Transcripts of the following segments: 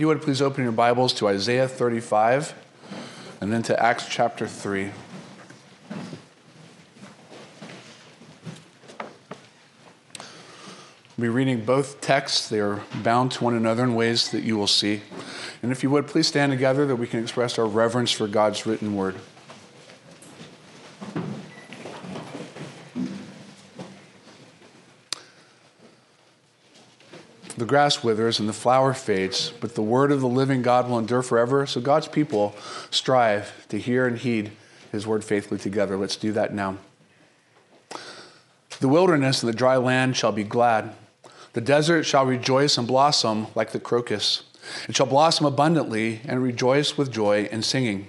If you would please open your Bibles to Isaiah 35 and then to Acts chapter 3. We'll be reading both texts. They are bound to one another in ways that you will see. And if you would, please stand together that we can express our reverence for God's written word. The grass withers and the flower fades, but the word of the living God will endure forever. So God's people strive to hear and heed his word faithfully together. Let's do that now. The wilderness and the dry land shall be glad. The desert shall rejoice and blossom like the crocus. It shall blossom abundantly and rejoice with joy and singing.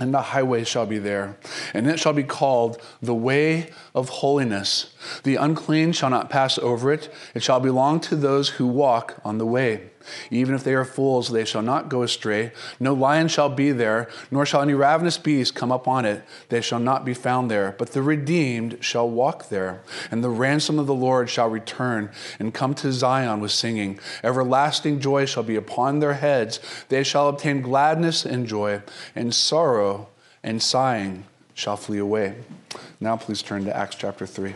and the highway shall be there, and it shall be called the way of holiness. The unclean shall not pass over it, it shall belong to those who walk on the way. Even if they are fools, they shall not go astray. No lion shall be there, nor shall any ravenous beast come up on it. They shall not be found there. But the redeemed shall walk there, and the ransom of the Lord shall return and come to Zion with singing. Everlasting joy shall be upon their heads. They shall obtain gladness and joy, and sorrow and sighing shall flee away. Now, please turn to Acts chapter 3.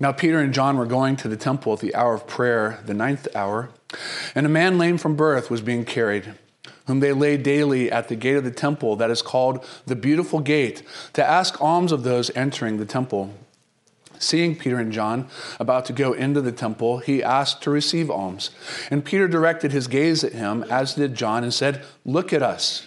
Now, Peter and John were going to the temple at the hour of prayer, the ninth hour, and a man lame from birth was being carried, whom they laid daily at the gate of the temple that is called the Beautiful Gate, to ask alms of those entering the temple. Seeing Peter and John about to go into the temple, he asked to receive alms. And Peter directed his gaze at him, as did John, and said, Look at us.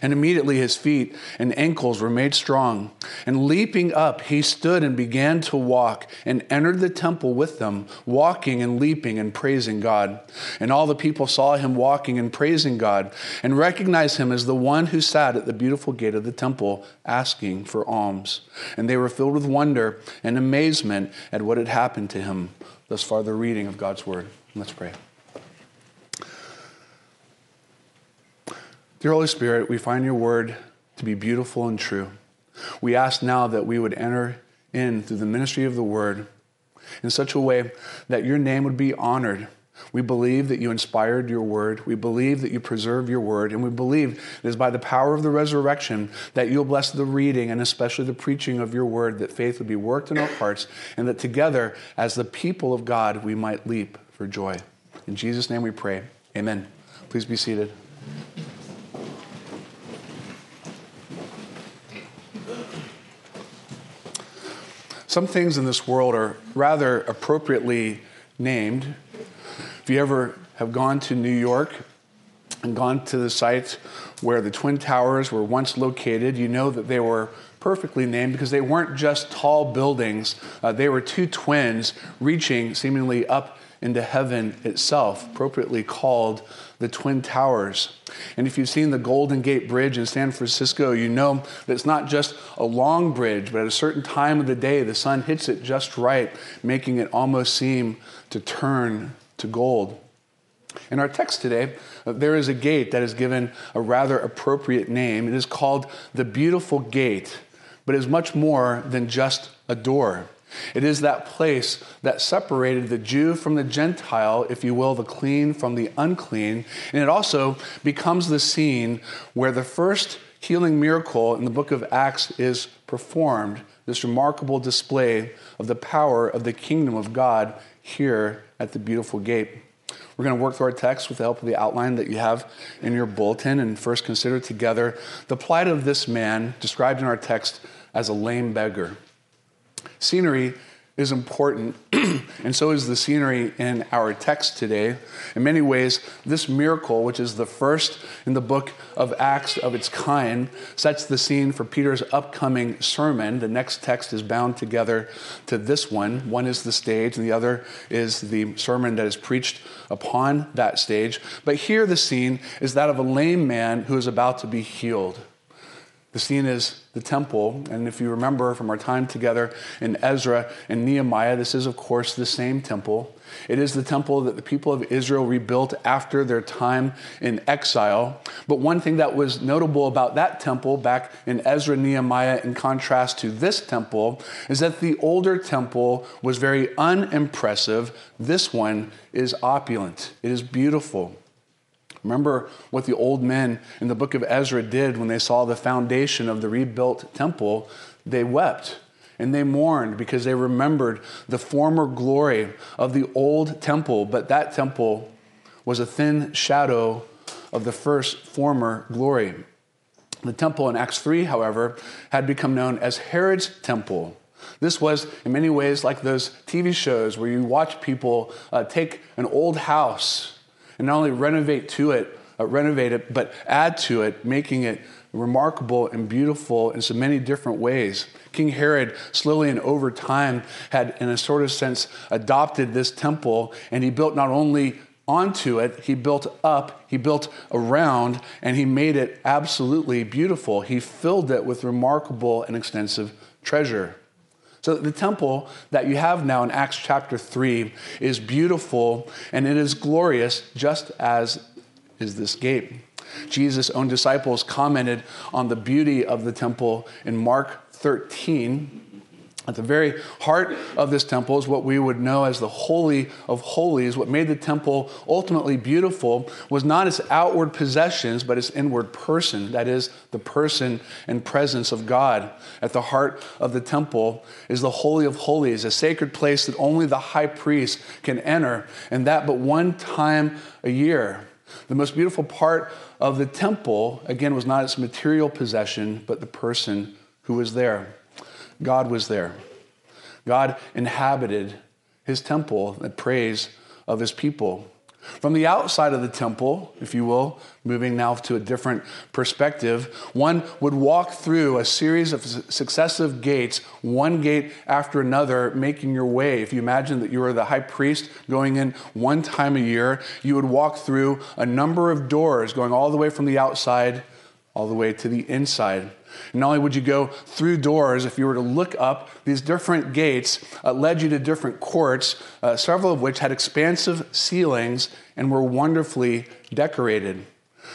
And immediately his feet and ankles were made strong. And leaping up, he stood and began to walk and entered the temple with them, walking and leaping and praising God. And all the people saw him walking and praising God and recognized him as the one who sat at the beautiful gate of the temple asking for alms. And they were filled with wonder and amazement at what had happened to him. Thus far, the reading of God's word. Let's pray. Dear Holy Spirit, we find your word to be beautiful and true. We ask now that we would enter in through the ministry of the word in such a way that your name would be honored. We believe that you inspired your word. We believe that you preserve your word. And we believe it is by the power of the resurrection that you'll bless the reading and especially the preaching of your word, that faith would be worked in our hearts, and that together, as the people of God, we might leap for joy. In Jesus' name we pray. Amen. Please be seated. Some things in this world are rather appropriately named. If you ever have gone to New York and gone to the site where the Twin Towers were once located, you know that they were perfectly named because they weren't just tall buildings, uh, they were two twins reaching seemingly up into heaven itself, appropriately called the Twin Towers. And if you've seen the Golden Gate Bridge in San Francisco, you know that it's not just a long bridge, but at a certain time of the day, the sun hits it just right, making it almost seem to turn to gold. In our text today, uh, there is a gate that is given a rather appropriate name. It is called the Beautiful Gate, but is much more than just a door. It is that place that separated the Jew from the Gentile, if you will, the clean from the unclean. And it also becomes the scene where the first healing miracle in the book of Acts is performed this remarkable display of the power of the kingdom of God here at the beautiful gate. We're going to work through our text with the help of the outline that you have in your bulletin and first consider together the plight of this man described in our text as a lame beggar. Scenery is important, and so is the scenery in our text today. In many ways, this miracle, which is the first in the book of Acts of its kind, sets the scene for Peter's upcoming sermon. The next text is bound together to this one. One is the stage, and the other is the sermon that is preached upon that stage. But here, the scene is that of a lame man who is about to be healed. The scene is the temple, and if you remember from our time together in Ezra and Nehemiah, this is, of course, the same temple. It is the temple that the people of Israel rebuilt after their time in exile. But one thing that was notable about that temple back in Ezra Nehemiah, in contrast to this temple, is that the older temple was very unimpressive. This one is opulent, it is beautiful. Remember what the old men in the book of Ezra did when they saw the foundation of the rebuilt temple? They wept and they mourned because they remembered the former glory of the old temple, but that temple was a thin shadow of the first former glory. The temple in Acts 3, however, had become known as Herod's temple. This was, in many ways, like those TV shows where you watch people uh, take an old house and not only renovate to it, uh, renovate it, but add to it, making it remarkable and beautiful in so many different ways. King Herod, slowly and over time, had, in a sort of sense, adopted this temple, and he built not only onto it, he built up, he built around, and he made it absolutely beautiful. He filled it with remarkable and extensive treasure. So the temple that you have now in Acts chapter 3 is beautiful and it is glorious, just as is this gate. Jesus' own disciples commented on the beauty of the temple in Mark 13, at the very heart of this temple is what we would know as the Holy of Holies. What made the temple ultimately beautiful was not its outward possessions, but its inward person. That is, the person and presence of God. At the heart of the temple is the Holy of Holies, a sacred place that only the high priest can enter, and that but one time a year. The most beautiful part of the temple, again, was not its material possession, but the person who was there. God was there. God inhabited his temple, the praise of his people. From the outside of the temple, if you will, moving now to a different perspective, one would walk through a series of successive gates, one gate after another, making your way. If you imagine that you were the high priest going in one time a year, you would walk through a number of doors, going all the way from the outside all the way to the inside. Not only would you go through doors, if you were to look up, these different gates uh, led you to different courts, uh, several of which had expansive ceilings and were wonderfully decorated.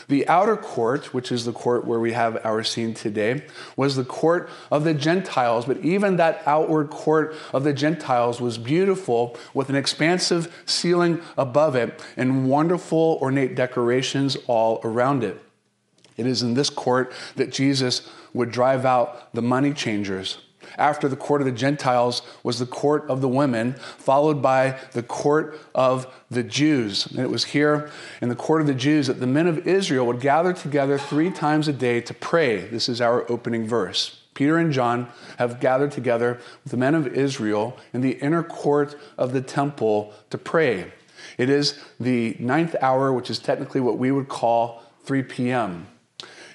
The outer court, which is the court where we have our scene today, was the court of the Gentiles, but even that outward court of the Gentiles was beautiful with an expansive ceiling above it and wonderful ornate decorations all around it. It is in this court that Jesus would drive out the money changers. After the court of the Gentiles was the court of the women, followed by the court of the Jews. And it was here in the court of the Jews that the men of Israel would gather together three times a day to pray. This is our opening verse. Peter and John have gathered together with the men of Israel in the inner court of the temple to pray. It is the ninth hour, which is technically what we would call 3 p.m.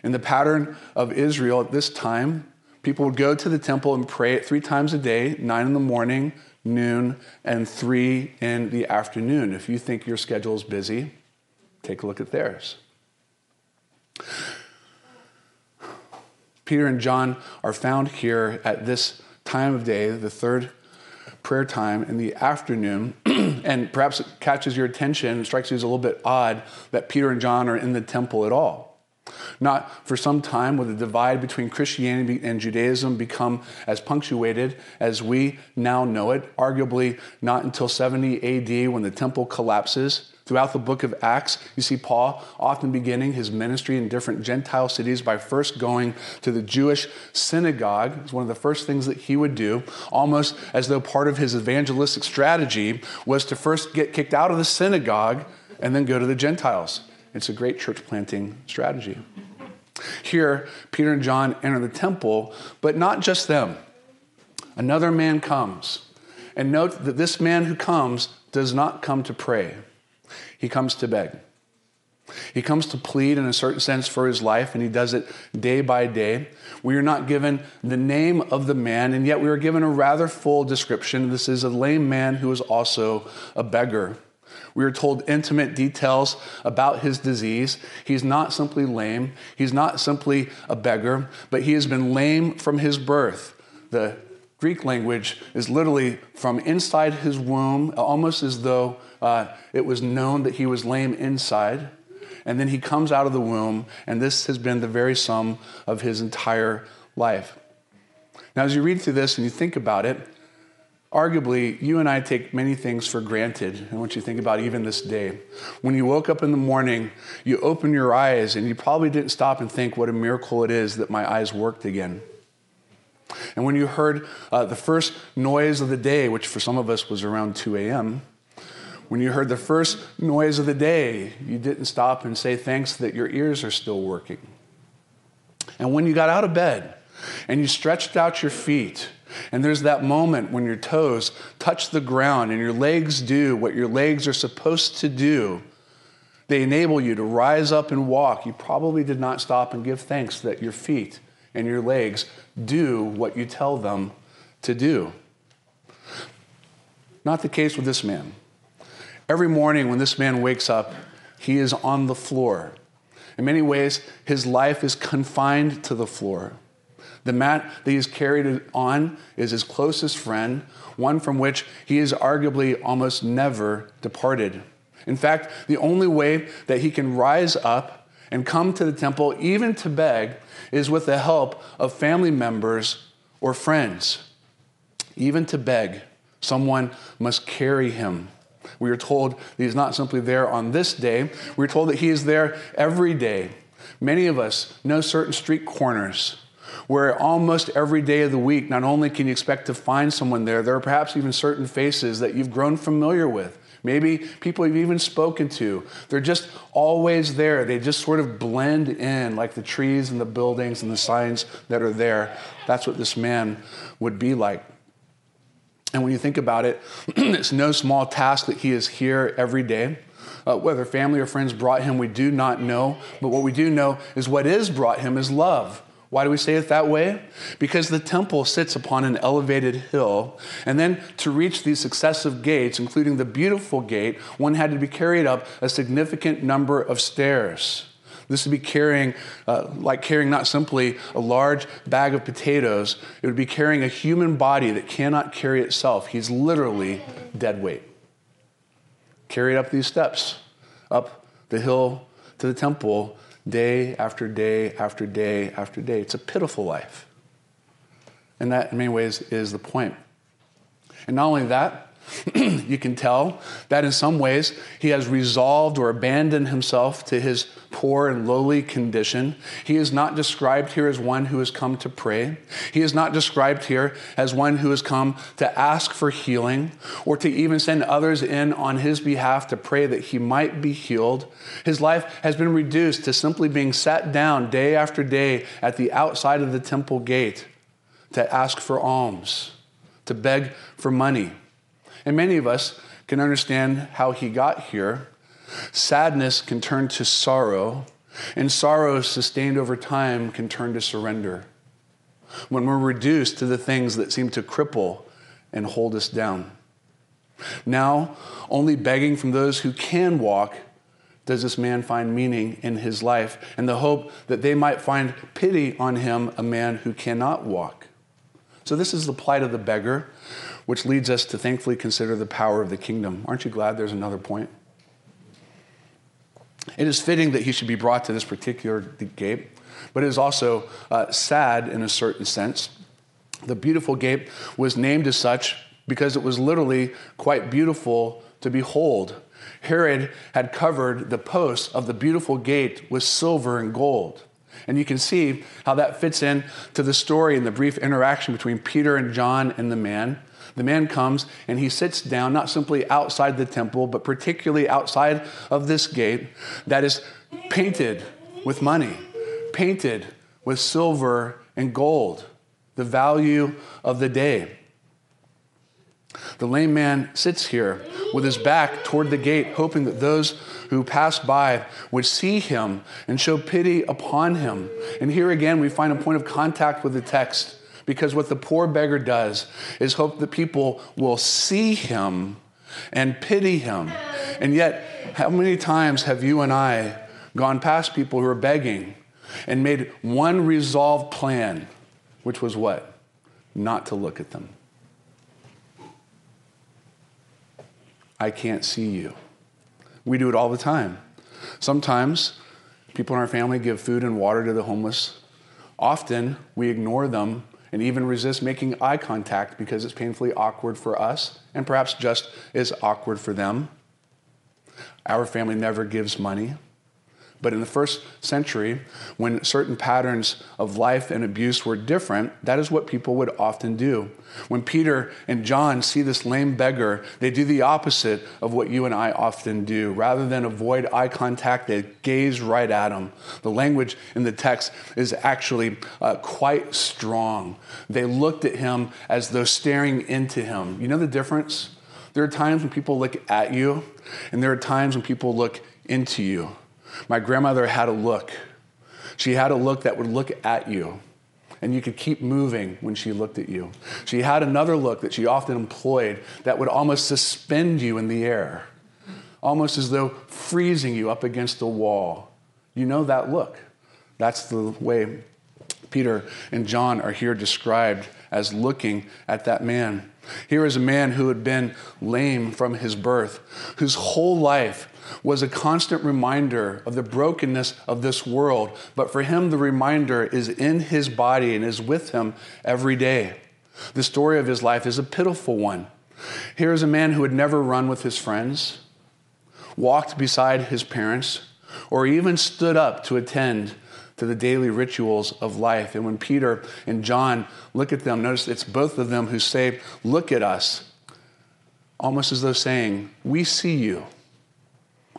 In the pattern of Israel at this time, people would go to the temple and pray it three times a day nine in the morning, noon, and three in the afternoon. If you think your schedule is busy, take a look at theirs. Peter and John are found here at this time of day, the third prayer time in the afternoon. and perhaps it catches your attention, strikes you as a little bit odd that Peter and John are in the temple at all. Not for some time will the divide between Christianity and Judaism become as punctuated as we now know it, arguably not until 70 AD when the temple collapses. Throughout the book of Acts, you see Paul often beginning his ministry in different Gentile cities by first going to the Jewish synagogue. It's one of the first things that he would do, almost as though part of his evangelistic strategy was to first get kicked out of the synagogue and then go to the Gentiles. It's a great church planting strategy. Here, Peter and John enter the temple, but not just them. Another man comes. And note that this man who comes does not come to pray, he comes to beg. He comes to plead in a certain sense for his life, and he does it day by day. We are not given the name of the man, and yet we are given a rather full description. This is a lame man who is also a beggar. We are told intimate details about his disease. He's not simply lame, he's not simply a beggar, but he has been lame from his birth. The Greek language is literally from inside his womb, almost as though uh, it was known that he was lame inside. And then he comes out of the womb, and this has been the very sum of his entire life. Now, as you read through this and you think about it, Arguably, you and I take many things for granted. I want you to think about even this day. When you woke up in the morning, you opened your eyes and you probably didn't stop and think what a miracle it is that my eyes worked again. And when you heard uh, the first noise of the day, which for some of us was around 2 a.m., when you heard the first noise of the day, you didn't stop and say thanks that your ears are still working. And when you got out of bed and you stretched out your feet, and there's that moment when your toes touch the ground and your legs do what your legs are supposed to do. They enable you to rise up and walk. You probably did not stop and give thanks that your feet and your legs do what you tell them to do. Not the case with this man. Every morning when this man wakes up, he is on the floor. In many ways, his life is confined to the floor. The mat that he's carried on is his closest friend, one from which he is arguably almost never departed. In fact, the only way that he can rise up and come to the temple, even to beg, is with the help of family members or friends. Even to beg, someone must carry him. We are told that he's not simply there on this day, we're told that he is there every day. Many of us know certain street corners where almost every day of the week, not only can you expect to find someone there, there are perhaps even certain faces that you've grown familiar with. Maybe people you've even spoken to. They're just always there. They just sort of blend in like the trees and the buildings and the signs that are there. That's what this man would be like. And when you think about it, it's no small task that he is here every day. Uh, whether family or friends brought him, we do not know. But what we do know is what is brought him is love. Why do we say it that way? Because the temple sits upon an elevated hill, and then to reach these successive gates, including the beautiful gate, one had to be carried up a significant number of stairs. This would be carrying, uh, like carrying not simply a large bag of potatoes, it would be carrying a human body that cannot carry itself. He's literally dead weight. Carried up these steps, up the hill to the temple, day after day after day after day. It's a pitiful life. And that, in many ways, is the point. And not only that, you can tell that in some ways he has resolved or abandoned himself to his poor and lowly condition. He is not described here as one who has come to pray. He is not described here as one who has come to ask for healing or to even send others in on his behalf to pray that he might be healed. His life has been reduced to simply being sat down day after day at the outside of the temple gate to ask for alms, to beg for money and many of us can understand how he got here. Sadness can turn to sorrow, and sorrow sustained over time can turn to surrender. When we're reduced to the things that seem to cripple and hold us down. Now, only begging from those who can walk does this man find meaning in his life and the hope that they might find pity on him, a man who cannot walk. So, this is the plight of the beggar which leads us to thankfully consider the power of the kingdom. Aren't you glad there's another point? It is fitting that he should be brought to this particular gate, but it is also uh, sad in a certain sense. The beautiful gate was named as such because it was literally quite beautiful to behold. Herod had covered the posts of the beautiful gate with silver and gold. And you can see how that fits in to the story and the brief interaction between Peter and John and the man. The man comes and he sits down, not simply outside the temple, but particularly outside of this gate that is painted with money, painted with silver and gold, the value of the day. The lame man sits here with his back toward the gate, hoping that those who pass by would see him and show pity upon him. And here again, we find a point of contact with the text because what the poor beggar does is hope that people will see him and pity him. And yet, how many times have you and I gone past people who are begging and made one resolved plan, which was what? Not to look at them. I can't see you. We do it all the time. Sometimes people in our family give food and water to the homeless. Often we ignore them and even resist making eye contact because it's painfully awkward for us and perhaps just as awkward for them. Our family never gives money. But in the first century, when certain patterns of life and abuse were different, that is what people would often do. When Peter and John see this lame beggar, they do the opposite of what you and I often do. Rather than avoid eye contact, they gaze right at him. The language in the text is actually uh, quite strong. They looked at him as though staring into him. You know the difference? There are times when people look at you, and there are times when people look into you. My grandmother had a look. She had a look that would look at you, and you could keep moving when she looked at you. She had another look that she often employed that would almost suspend you in the air, almost as though freezing you up against a wall. You know that look. That's the way Peter and John are here described as looking at that man. Here is a man who had been lame from his birth, whose whole life was a constant reminder of the brokenness of this world. But for him, the reminder is in his body and is with him every day. The story of his life is a pitiful one. Here is a man who had never run with his friends, walked beside his parents, or even stood up to attend to the daily rituals of life. And when Peter and John look at them, notice it's both of them who say, Look at us, almost as though saying, We see you.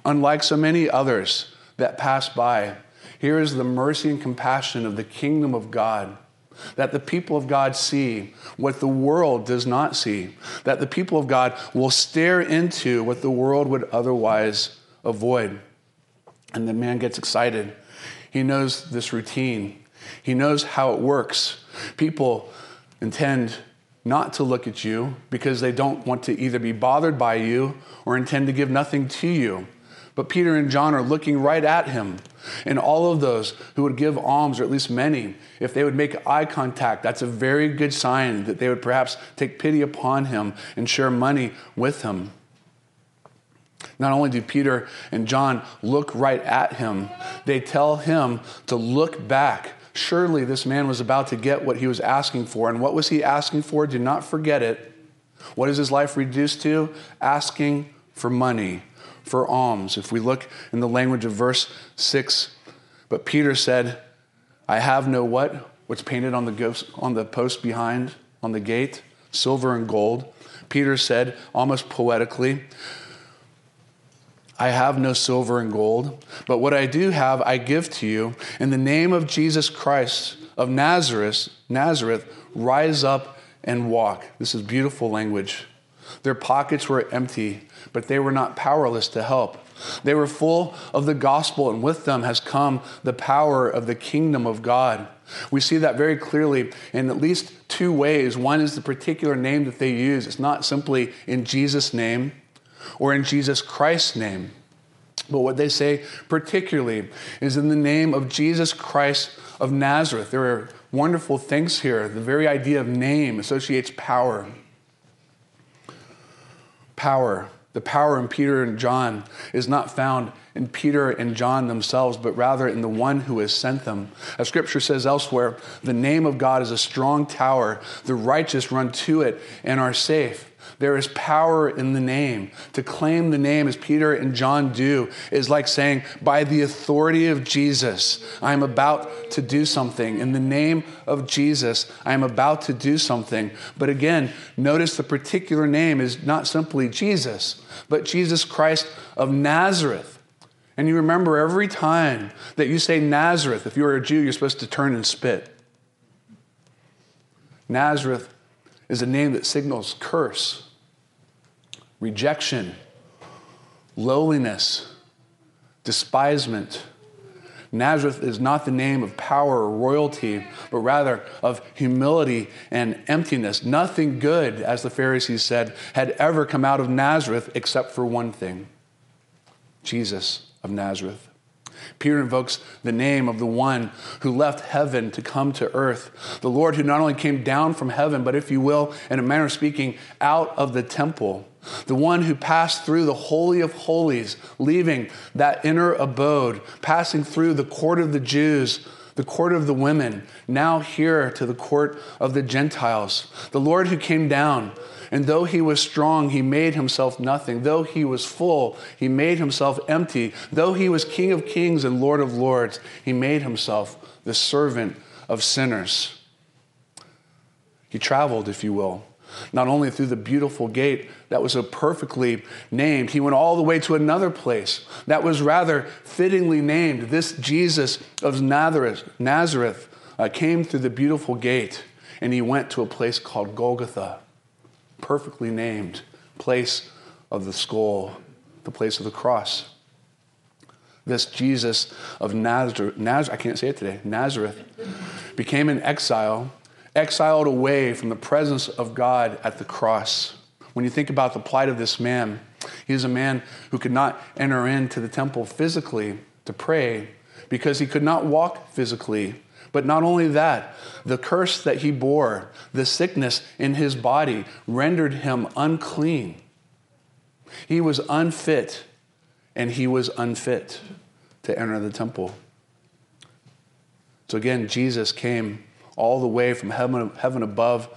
Unlike so many others that pass by, here is the mercy and compassion of the kingdom of God. That the people of God see what the world does not see. That the people of God will stare into what the world would otherwise avoid. And the man gets excited. He knows this routine, he knows how it works. People intend not to look at you because they don't want to either be bothered by you or intend to give nothing to you. But Peter and John are looking right at him. And all of those who would give alms, or at least many, if they would make eye contact, that's a very good sign that they would perhaps take pity upon him and share money with him. Not only do Peter and John look right at him, they tell him to look back. Surely this man was about to get what he was asking for. And what was he asking for? Do not forget it. What is his life reduced to? Asking for money for alms. If we look in the language of verse 6, but Peter said, I have no what? What's painted on the, ghost, on the post behind, on the gate? Silver and gold. Peter said, almost poetically, I have no silver and gold, but what I do have, I give to you. In the name of Jesus Christ of Nazareth, Nazareth, rise up and walk. This is beautiful language. Their pockets were empty, but they were not powerless to help. They were full of the gospel, and with them has come the power of the kingdom of God. We see that very clearly in at least two ways. One is the particular name that they use, it's not simply in Jesus' name or in Jesus Christ's name. But what they say particularly is in the name of Jesus Christ of Nazareth. There are wonderful things here. The very idea of name associates power power. The power in Peter and John is not found in Peter and John themselves, but rather in the one who has sent them. As scripture says elsewhere, the name of God is a strong tower. The righteous run to it and are safe. There is power in the name. To claim the name, as Peter and John do, is like saying, By the authority of Jesus, I am about to do something. In the name of Jesus, I am about to do something. But again, notice the particular name is not simply Jesus, but Jesus Christ of Nazareth. And you remember every time that you say Nazareth, if you're a Jew, you're supposed to turn and spit. Nazareth is a name that signals curse, rejection, lowliness, despisement. Nazareth is not the name of power or royalty, but rather of humility and emptiness. Nothing good, as the Pharisees said, had ever come out of Nazareth except for one thing Jesus of Nazareth. Peter invokes the name of the one who left heaven to come to earth. The Lord who not only came down from heaven, but if you will, in a manner of speaking, out of the temple. The one who passed through the Holy of Holies, leaving that inner abode, passing through the court of the Jews, the court of the women, now here to the court of the Gentiles. The Lord who came down and though he was strong, he made himself nothing. Though he was full, he made himself empty. Though he was King of kings and Lord of lords, he made himself the servant of sinners. He traveled, if you will, not only through the beautiful gate that was so perfectly named, he went all the way to another place that was rather fittingly named. This Jesus of Nazareth, Nazareth uh, came through the beautiful gate and he went to a place called Golgotha perfectly named place of the skull, the place of the cross. This Jesus of Nazareth, Nazareth, I can't say it today, Nazareth, became an exile, exiled away from the presence of God at the cross. When you think about the plight of this man, he is a man who could not enter into the temple physically to pray because he could not walk physically but not only that, the curse that he bore, the sickness in his body, rendered him unclean. He was unfit, and he was unfit to enter the temple. So again, Jesus came all the way from heaven, heaven above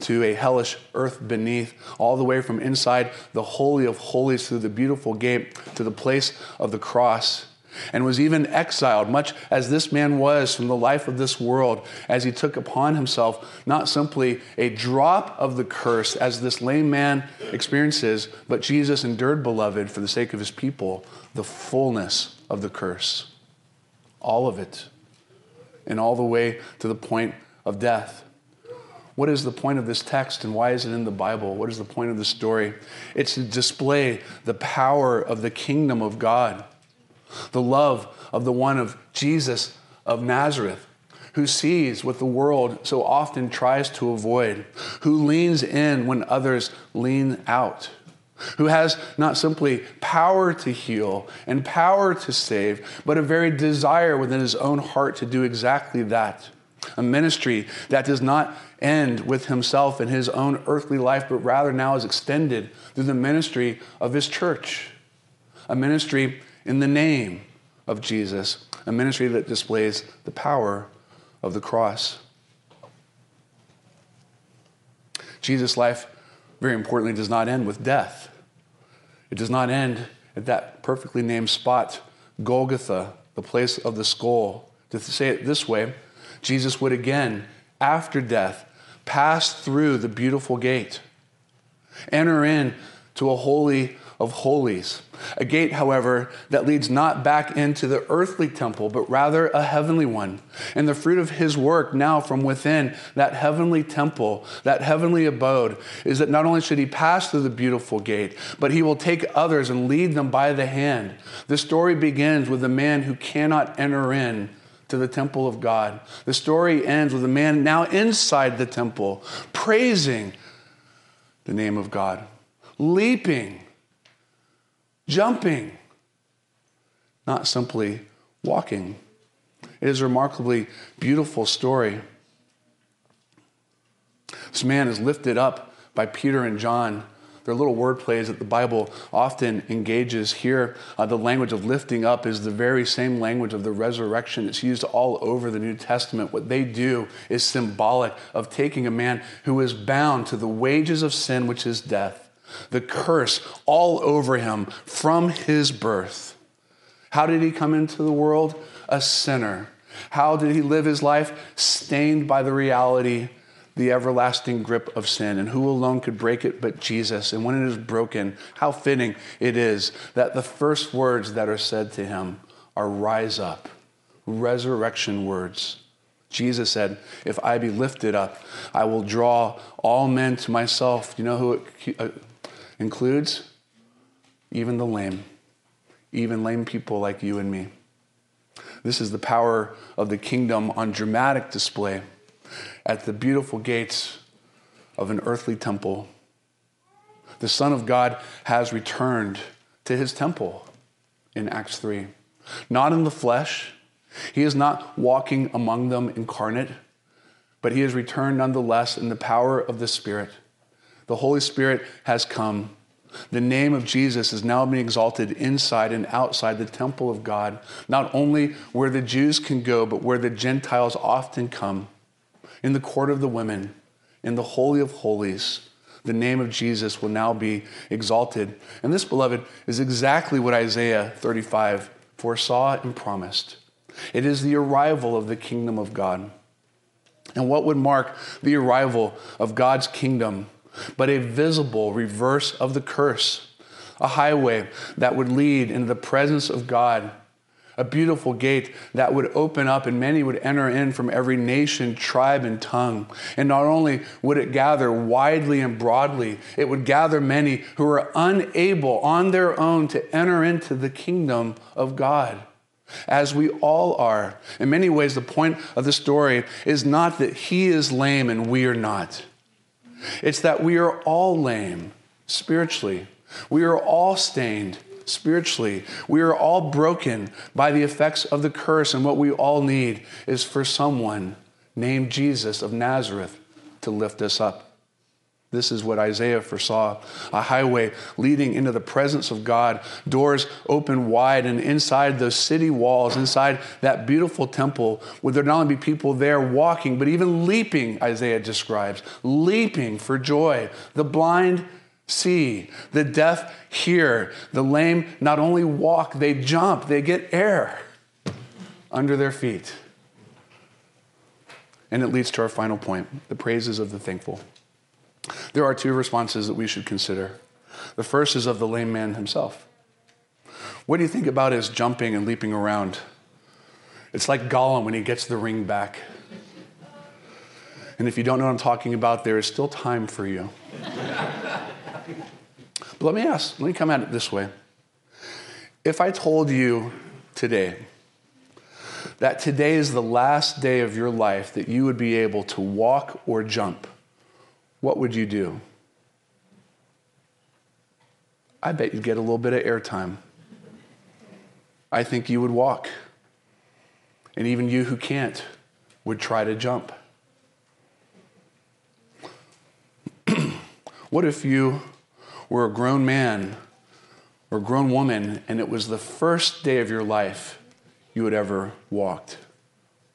to a hellish earth beneath, all the way from inside the Holy of Holies through the beautiful gate to the place of the cross and was even exiled, much as this man was from the life of this world, as he took upon himself not simply a drop of the curse as this lame man experiences, but Jesus endured, beloved, for the sake of his people, the fullness of the curse. All of it. And all the way to the point of death. What is the point of this text and why is it in the Bible? What is the point of the story? It's to display the power of the kingdom of God the love of the one of Jesus of Nazareth, who sees what the world so often tries to avoid, who leans in when others lean out, who has not simply power to heal and power to save, but a very desire within his own heart to do exactly that. A ministry that does not end with himself and his own earthly life, but rather now is extended through the ministry of his church. A ministry in the name of Jesus, a ministry that displays the power of the cross. Jesus' life, very importantly, does not end with death. It does not end at that perfectly named spot, Golgotha, the place of the skull. To say it this way, Jesus would again, after death, pass through the beautiful gate, enter in to a holy of holies. A gate, however, that leads not back into the earthly temple, but rather a heavenly one. And the fruit of his work now from within that heavenly temple, that heavenly abode, is that not only should he pass through the beautiful gate, but he will take others and lead them by the hand. The story begins with a man who cannot enter in to the temple of God. The story ends with a man now inside the temple, praising the name of God, leaping jumping, not simply walking. It is a remarkably beautiful story. This man is lifted up by Peter and John. They're little word plays that the Bible often engages. Here, uh, the language of lifting up is the very same language of the resurrection. It's used all over the New Testament. What they do is symbolic of taking a man who is bound to the wages of sin, which is death, the curse all over him from his birth. How did he come into the world? A sinner. How did he live his life? Stained by the reality the everlasting grip of sin, and who alone could break it but Jesus? And when it is broken, how fitting it is that the first words that are said to him are rise up, resurrection words. Jesus said, If I be lifted up, I will draw all men to myself. You know who it uh, includes? Even the lame, even lame people like you and me. This is the power of the kingdom on dramatic display at the beautiful gates of an earthly temple. The Son of God has returned to his temple in Acts 3. Not in the flesh, he is not walking among them incarnate, but he has returned nonetheless in the power of the Spirit. The Holy Spirit has come. The name of Jesus is now being exalted inside and outside the temple of God, not only where the Jews can go, but where the Gentiles often come in the court of the women, in the Holy of Holies, the name of Jesus will now be exalted. And this, beloved, is exactly what Isaiah 35 foresaw and promised. It is the arrival of the kingdom of God. And what would mark the arrival of God's kingdom but a visible reverse of the curse? A highway that would lead into the presence of God a beautiful gate that would open up and many would enter in from every nation, tribe, and tongue. And not only would it gather widely and broadly, it would gather many who are unable on their own to enter into the kingdom of God. As we all are. In many ways, the point of the story is not that he is lame and we are not. It's that we are all lame spiritually. We are all stained spiritually. We are all broken by the effects of the curse, and what we all need is for someone named Jesus of Nazareth to lift us up. This is what Isaiah foresaw a highway leading into the presence of God, doors open wide, and inside those city walls, inside that beautiful temple, would there not only be people there walking, but even leaping, Isaiah describes, leaping for joy. The blind see, the deaf hear, the lame not only walk, they jump, they get air under their feet. And it leads to our final point the praises of the thankful. There are two responses that we should consider. The first is of the lame man himself. What do you think about his jumping and leaping around? It's like Gollum when he gets the ring back. And if you don't know what I'm talking about, there is still time for you. But let me ask, let me come at it this way. If I told you today that today is the last day of your life that you would be able to walk or jump, what would you do? I bet you'd get a little bit of airtime. I think you would walk. And even you who can't would try to jump. what if you were a grown man or a grown woman and it was the first day of your life you had ever walked,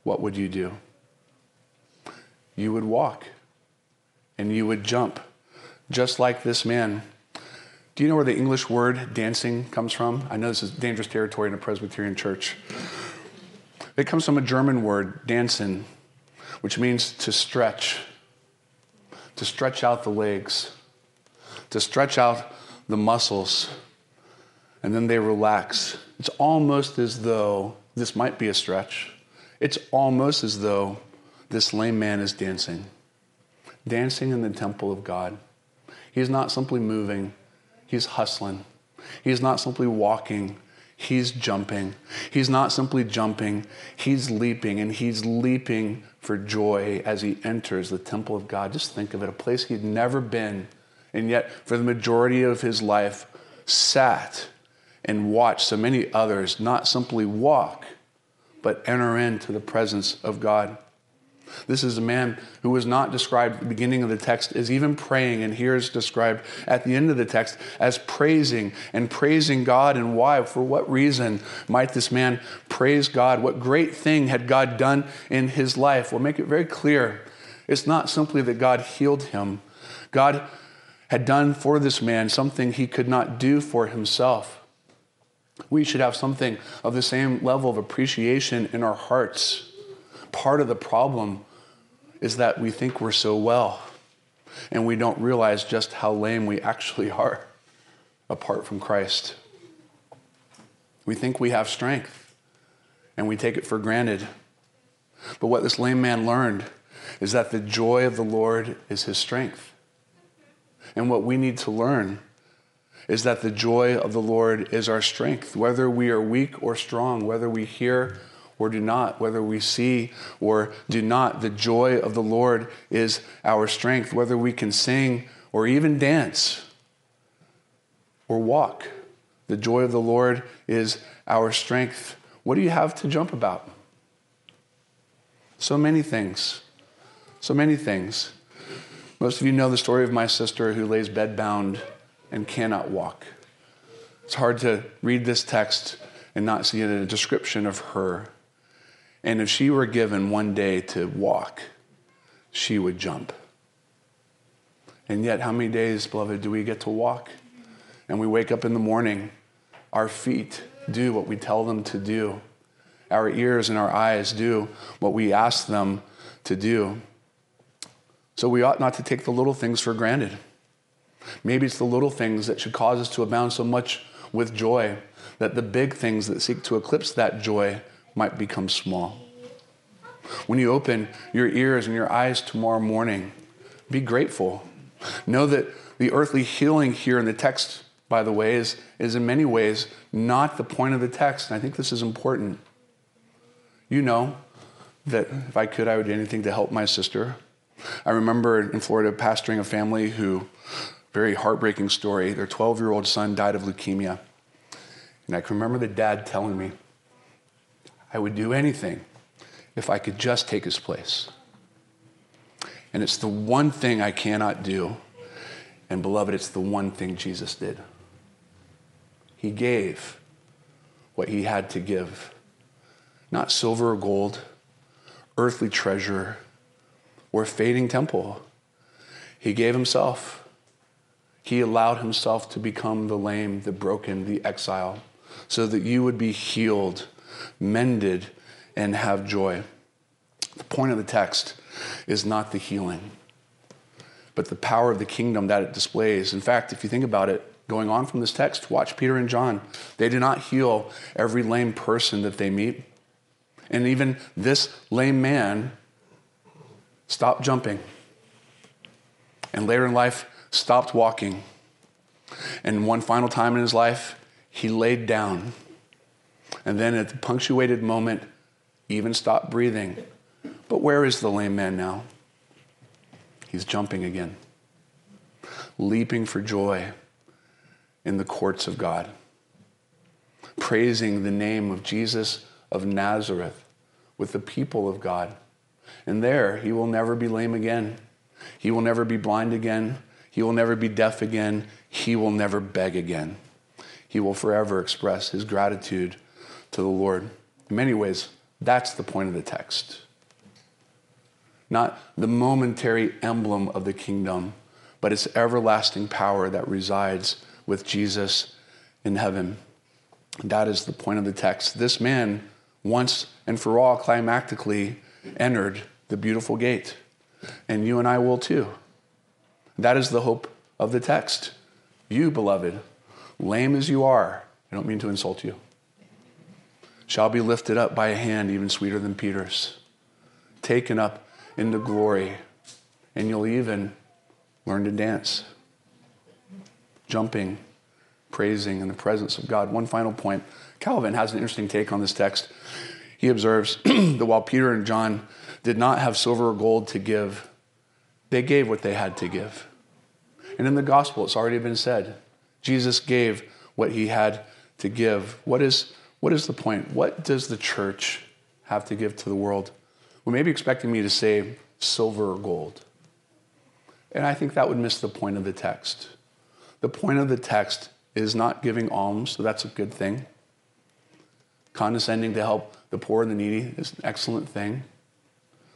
what would you do? You would walk and you would jump, just like this man. Do you know where the English word dancing comes from? I know this is dangerous territory in a Presbyterian church. It comes from a German word, dansen, which means to stretch, to stretch out the legs to stretch out the muscles, and then they relax. It's almost as though this might be a stretch. It's almost as though this lame man is dancing, dancing in the temple of God. He's not simply moving, he's hustling. He's not simply walking, he's jumping. He's not simply jumping, he's leaping, and he's leaping for joy as he enters the temple of God. Just think of it a place he'd never been and yet for the majority of his life sat and watched so many others not simply walk, but enter into the presence of God. This is a man who was not described at the beginning of the text as even praying, and here is described at the end of the text as praising and praising God. And why? For what reason might this man praise God? What great thing had God done in his life? We'll make it very clear. It's not simply that God healed him, God had done for this man something he could not do for himself. We should have something of the same level of appreciation in our hearts part of the problem is that we think we're so well and we don't realize just how lame we actually are apart from Christ. We think we have strength and we take it for granted. But what this lame man learned is that the joy of the Lord is his strength. And what we need to learn is that the joy of the Lord is our strength, whether we are weak or strong, whether we hear or do not, whether we see or do not. The joy of the Lord is our strength, whether we can sing or even dance or walk. The joy of the Lord is our strength. What do you have to jump about? So many things. So many things. Most of you know the story of my sister who lays bedbound and cannot walk. It's hard to read this text and not see a description of her. And if she were given one day to walk, she would jump. And yet, how many days, beloved, do we get to walk? And we wake up in the morning, our feet do what we tell them to do, our ears and our eyes do what we ask them to do. So we ought not to take the little things for granted. Maybe it's the little things that should cause us to abound so much with joy that the big things that seek to eclipse that joy might become small. When you open your ears and your eyes tomorrow morning, be grateful. Know that the earthly healing here in the text, by the way, is, is in many ways not the point of the text. And I think this is important. You know that if I could, I would do anything to help my sister. I remember in Florida pastoring a family who, very heartbreaking story, their 12 year old son died of leukemia. And I can remember the dad telling me, I would do anything if I could just take his place. And it's the one thing I cannot do. And beloved, it's the one thing Jesus did. He gave what he had to give not silver or gold, earthly treasure, or fading temple. He gave himself. He allowed himself to become the lame, the broken, the exile, so that you would be healed mended, and have joy. The point of the text is not the healing, but the power of the kingdom that it displays. In fact, if you think about it, going on from this text, watch Peter and John. They do not heal every lame person that they meet. And even this lame man stopped jumping. And later in life, stopped walking. And one final time in his life, he laid down and then at the punctuated moment, even stop breathing. But where is the lame man now? He's jumping again, leaping for joy in the courts of God, praising the name of Jesus of Nazareth with the people of God. And there, he will never be lame again. He will never be blind again. He will never be deaf again. He will never beg again. He will forever express his gratitude to the Lord. In many ways, that's the point of the text. Not the momentary emblem of the kingdom, but its everlasting power that resides with Jesus in heaven. That is the point of the text. This man, once and for all, climactically entered the beautiful gate. And you and I will too. That is the hope of the text. You, beloved, lame as you are, I don't mean to insult you shall be lifted up by a hand even sweeter than Peter's, taken up into glory, and you'll even learn to dance, jumping, praising in the presence of God. One final point Calvin has an interesting take on this text. He observes that while Peter and John did not have silver or gold to give, they gave what they had to give. And in the gospel, it's already been said Jesus gave what he had to give. What is what is the point? What does the church have to give to the world? would maybe expecting me to say silver or gold. And I think that would miss the point of the text. The point of the text is not giving alms, so that's a good thing. Condescending to help the poor and the needy is an excellent thing.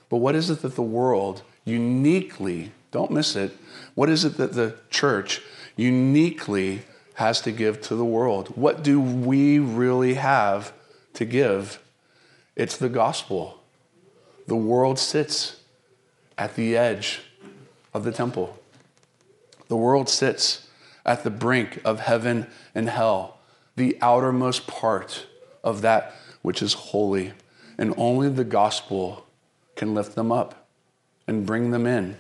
But what is it that the world uniquely, don't miss it, what is it that the church uniquely has to give to the world? What do we really have to give? It's the gospel. The world sits at the edge of the temple. The world sits at the brink of heaven and hell, the outermost part of that which is holy. And only the gospel can lift them up and bring them in.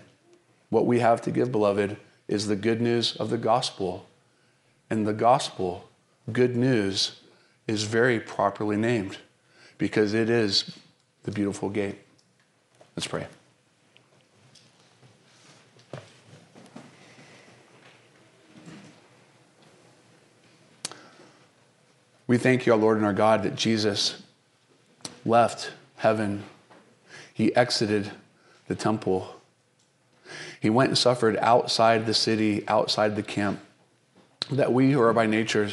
What we have to give, beloved, is the good news of the gospel. And the gospel, good news, is very properly named because it is the beautiful gate. Let's pray. We thank you, our Lord and our God, that Jesus left heaven. He exited the temple. He went and suffered outside the city, outside the camp, that we who are by nature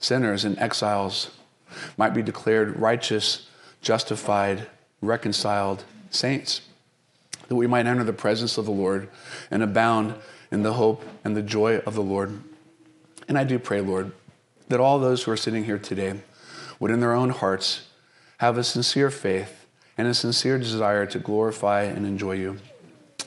sinners and exiles might be declared righteous, justified, reconciled saints, that we might enter the presence of the Lord and abound in the hope and the joy of the Lord. And I do pray, Lord, that all those who are sitting here today would, in their own hearts, have a sincere faith and a sincere desire to glorify and enjoy you.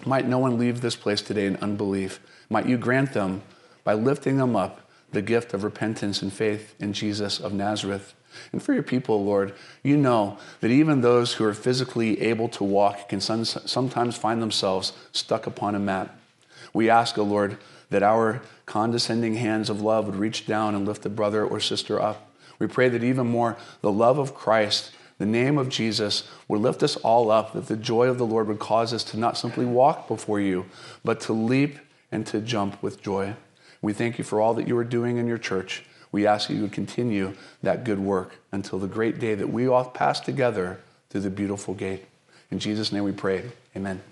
Might no one leave this place today in unbelief. Might you grant them, by lifting them up, the gift of repentance and faith in Jesus of Nazareth. And for your people, Lord, you know that even those who are physically able to walk can sometimes find themselves stuck upon a mat. We ask, O Lord, that our condescending hands of love would reach down and lift a brother or sister up. We pray that even more the love of Christ, the name of Jesus, would lift us all up, that the joy of the Lord would cause us to not simply walk before you, but to leap and to jump with joy. We thank you for all that you are doing in your church. We ask that you would continue that good work until the great day that we all pass together through the beautiful gate. In Jesus' name we pray. Amen.